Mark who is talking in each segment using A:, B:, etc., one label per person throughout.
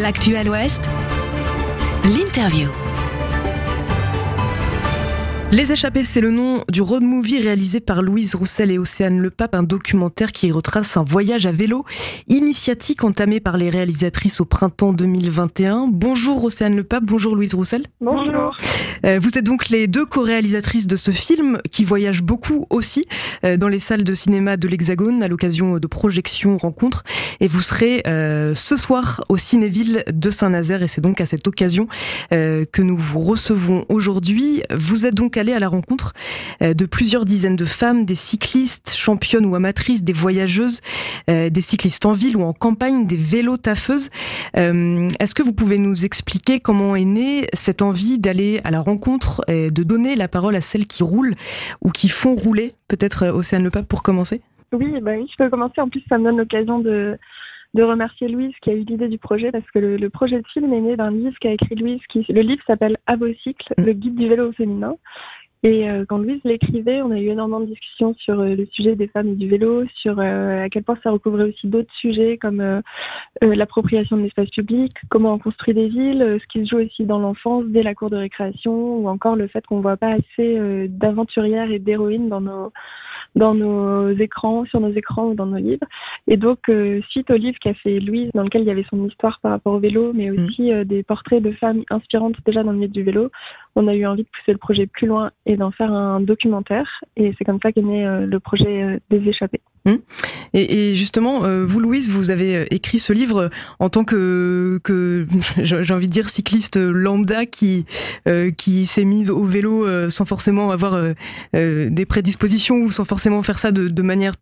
A: L'actuel Ouest, l'interview.
B: Les Échappés, c'est le nom du road movie réalisé par Louise Roussel et Océane Le Pape, un documentaire qui retrace un voyage à vélo initiatique entamé par les réalisatrices au printemps 2021. Bonjour Océane Le Pape, bonjour Louise Roussel.
C: Bonjour.
B: Euh, vous êtes donc les deux co-réalisatrices de ce film qui voyagent beaucoup aussi euh, dans les salles de cinéma de l'Hexagone à l'occasion de projections, rencontres. Et vous serez euh, ce soir au Cinéville de Saint-Nazaire et c'est donc à cette occasion que nous vous recevons aujourd'hui. Vous êtes donc à à la rencontre euh, de plusieurs dizaines de femmes, des cyclistes, championnes ou amatrices, des voyageuses, euh, des cyclistes en ville ou en campagne, des vélos taffeuses. Euh, est-ce que vous pouvez nous expliquer comment est née cette envie d'aller à la rencontre et de donner la parole à celles qui roulent ou qui font rouler Peut-être Océane Le Pape pour commencer?
C: Oui, bah oui, je peux commencer. En plus, ça me donne l'occasion de, de remercier Louise qui a eu l'idée du projet parce que le, projet de film est né d'un livre qu'a écrit Louise. Qui, le livre s'appelle Avocycle, mm. le guide du vélo féminin. Et euh, quand Louise l'écrivait, on a eu énormément de discussions sur euh, le sujet des femmes et du vélo, sur euh, à quel point ça recouvrait aussi d'autres sujets comme l'appropriation de l'espace public, comment on construit des villes, ce qui se joue aussi dans l'enfance dès la cour de récréation, ou encore le fait qu'on voit pas assez d'aventurières et d'héroïnes dans nos dans nos écrans, sur nos écrans ou dans nos livres. Et donc, suite au livre qu'a fait Louise, dans lequel il y avait son histoire par rapport au vélo, mais mmh. aussi des portraits de femmes inspirantes déjà dans le milieu du vélo, on a eu envie de pousser le projet plus loin et d'en faire un documentaire. Et c'est comme ça qu'est né euh, le projet euh, des échappés.
B: Hum. Et, justement, euh, vous, Louise, vous avez écrit ce livre en tant que, que j'ai envie de dire, cycliste lambda qui, qui s'est mise au vélo sans forcément avoir des prédispositions ou sans forcément faire ça de, de manière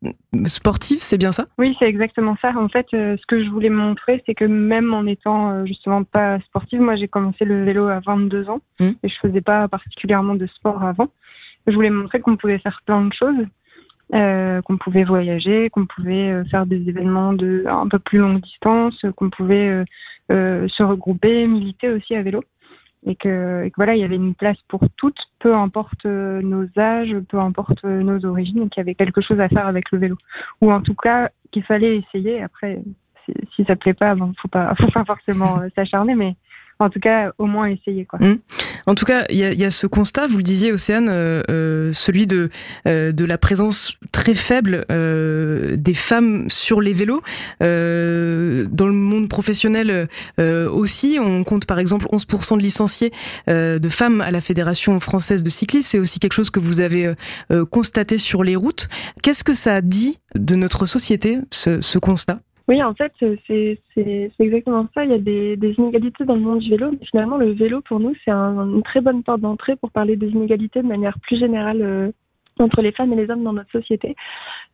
B: sportive, c'est bien ça?
C: Oui, c'est exactement ça. En fait, ce que je voulais montrer, c'est que même en étant justement pas sportive, moi j'ai commencé le vélo à 22 ans hum. et je faisais pas particulièrement de sport avant. Je voulais montrer qu'on pouvait faire plein de choses, euh, qu'on pouvait voyager, qu'on pouvait euh, faire des événements de un peu plus longue distance, qu'on pouvait euh, se regrouper, militer aussi à vélo. Et que, voilà, il y avait une place pour toutes, peu importe nos âges, peu importe nos origines, qu'il y avait quelque chose à faire avec le vélo. Ou en tout cas, qu'il fallait essayer. Après, si, si ça plaît pas, bon, faut pas, faut pas forcément s'acharner, mais en tout cas, au moins essayer. Quoi.
B: Mmh. En tout cas, il y a, ce constat, vous le disiez, Océane, euh, euh, celui euh, de la présence très faible des femmes sur les vélos. dans le monde professionnel aussi, on compte par exemple 11% de licenciés de femmes à la Fédération française de cyclisme. C'est aussi quelque chose que vous avez constaté sur les routes. Qu'est-ce que ça dit de notre société, ce constat?
C: Oui, en fait, c'est exactement ça. Il y a des, inégalités dans le monde du vélo, finalement, le vélo, pour nous, c'est un, une très bonne porte d'entrée pour parler des inégalités de manière plus générale euh, entre les femmes et les hommes dans notre société.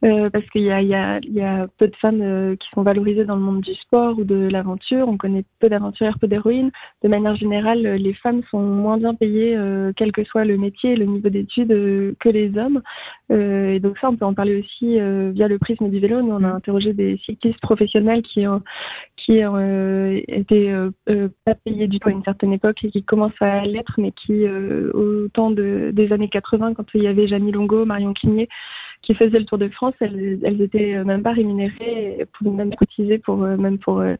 C: Euh, parce qu'il y a, peu de femmes euh, qui sont valorisées dans le monde du sport ou de l'aventure. On connaît peu d'aventurières, peu d'héroïnes. De manière générale, euh, les femmes sont moins bien payées, euh, quel que soit le métier et le niveau d'études, que les hommes. et donc ça, on peut en parler aussi via le prisme du vélo. Nous, on a interrogé des cyclistes professionnels qui ont, qui été pas payés du tout à une certaine époque et qui commencent à l'être, mais qui, au temps de, des années 80, quand il y avait Jamie Longo, Marion Quigné, qui faisaient le Tour de France, elles, elles étaient même pas rémunérées, pouvaient même cotiser pour euh, même pour euh,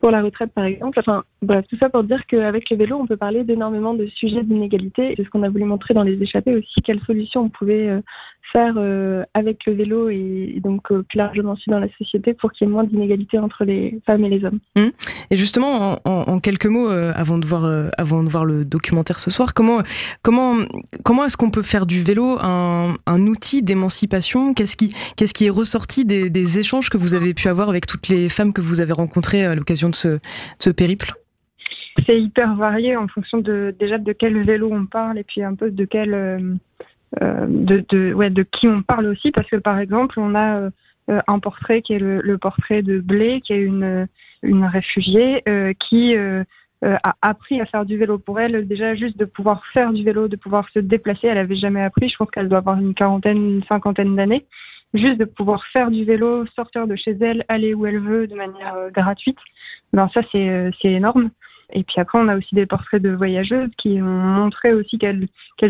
C: pour la retraite par exemple. Enfin, bref, tout ça pour dire qu'avec le vélo, on peut parler d'énormément de sujets d'inégalité. C'est ce qu'on a voulu montrer dans les échappées aussi, quelles solutions on pouvait euh, faire euh, avec le vélo et, donc euh, plus largement aussi dans la société pour qu'il y ait moins d'inégalité entre les femmes et les hommes.
B: Mmh. Et justement, en, quelques mots, avant de voir avant de voir le documentaire ce soir, comment comment comment est-ce qu'on peut faire du vélo un, un outil d'émancipation? Qu'est-ce qui qu'est-ce qui est ressorti des, des échanges que vous avez pu avoir avec toutes les femmes que vous avez rencontrées à l'occasion de ce, périple?
C: C'est hyper varié en fonction de déjà de quel vélo on parle et puis un peu de quel euh, euh, de, ouais, de qui on parle aussi parce que par exemple on a euh, un portrait qui est le, portrait de Blé qui est une une réfugiée qui a appris à faire du vélo pour elle déjà juste de pouvoir faire du vélo de pouvoir se déplacer. Elle avait jamais appris. Je pense qu'elle doit avoir une quarantaine une cinquantaine d'années. Juste de pouvoir faire du vélo sortir de chez elle aller où elle veut de manière gratuite. Ben ça euh, c'est énorme. Et puis après, on a aussi des portraits de voyageuses qui ont montré aussi qu'elles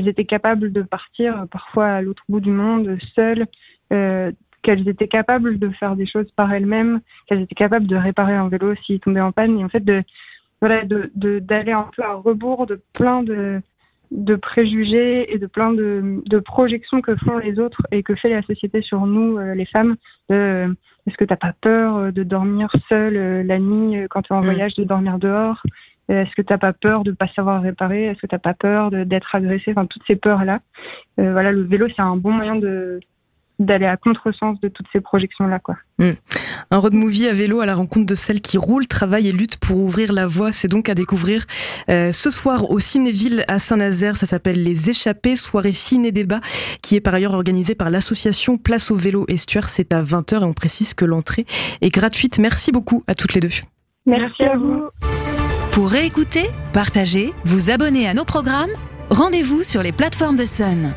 C: étaient capables de partir euh, parfois à l'autre bout du monde, seules, euh,
D: qu'elles étaient capables de faire des choses par elles-mêmes, qu'elles étaient capables de réparer un vélo s'il tombait en panne, et en fait de voilà de d'aller un peu à rebours de plein de préjugés et de plein de, projections que font les autres et que fait la société sur nous, euh, les femmes. Est-ce que t'as pas peur de dormir seule la nuit quand tu es en mm. voyage, de dormir dehors? Est-ce que t'as pas peur de pas savoir réparer? Est-ce que t'as pas peur d'être agressé? Enfin, toutes ces peurs-là. voilà, le vélo, c'est un bon moyen de d'aller à contresens de toutes ces projections-là. quoi.
B: Hmm. Un road movie à vélo à la rencontre de celles qui roulent, travaillent et luttent pour ouvrir la voie. C'est donc à découvrir euh, ce soir au Cinéville à Saint-Nazaire. Ça s'appelle Les Échappés, soirée ciné-débat, qui est par ailleurs organisée par l'association Place au vélo Estuaire. C'est à 20h et on précise que l'entrée est gratuite. Merci beaucoup à toutes les deux.
D: Merci à vous.
A: Pour réécouter, partager, vous abonner à nos programmes, rendez-vous sur les plateformes de Sun.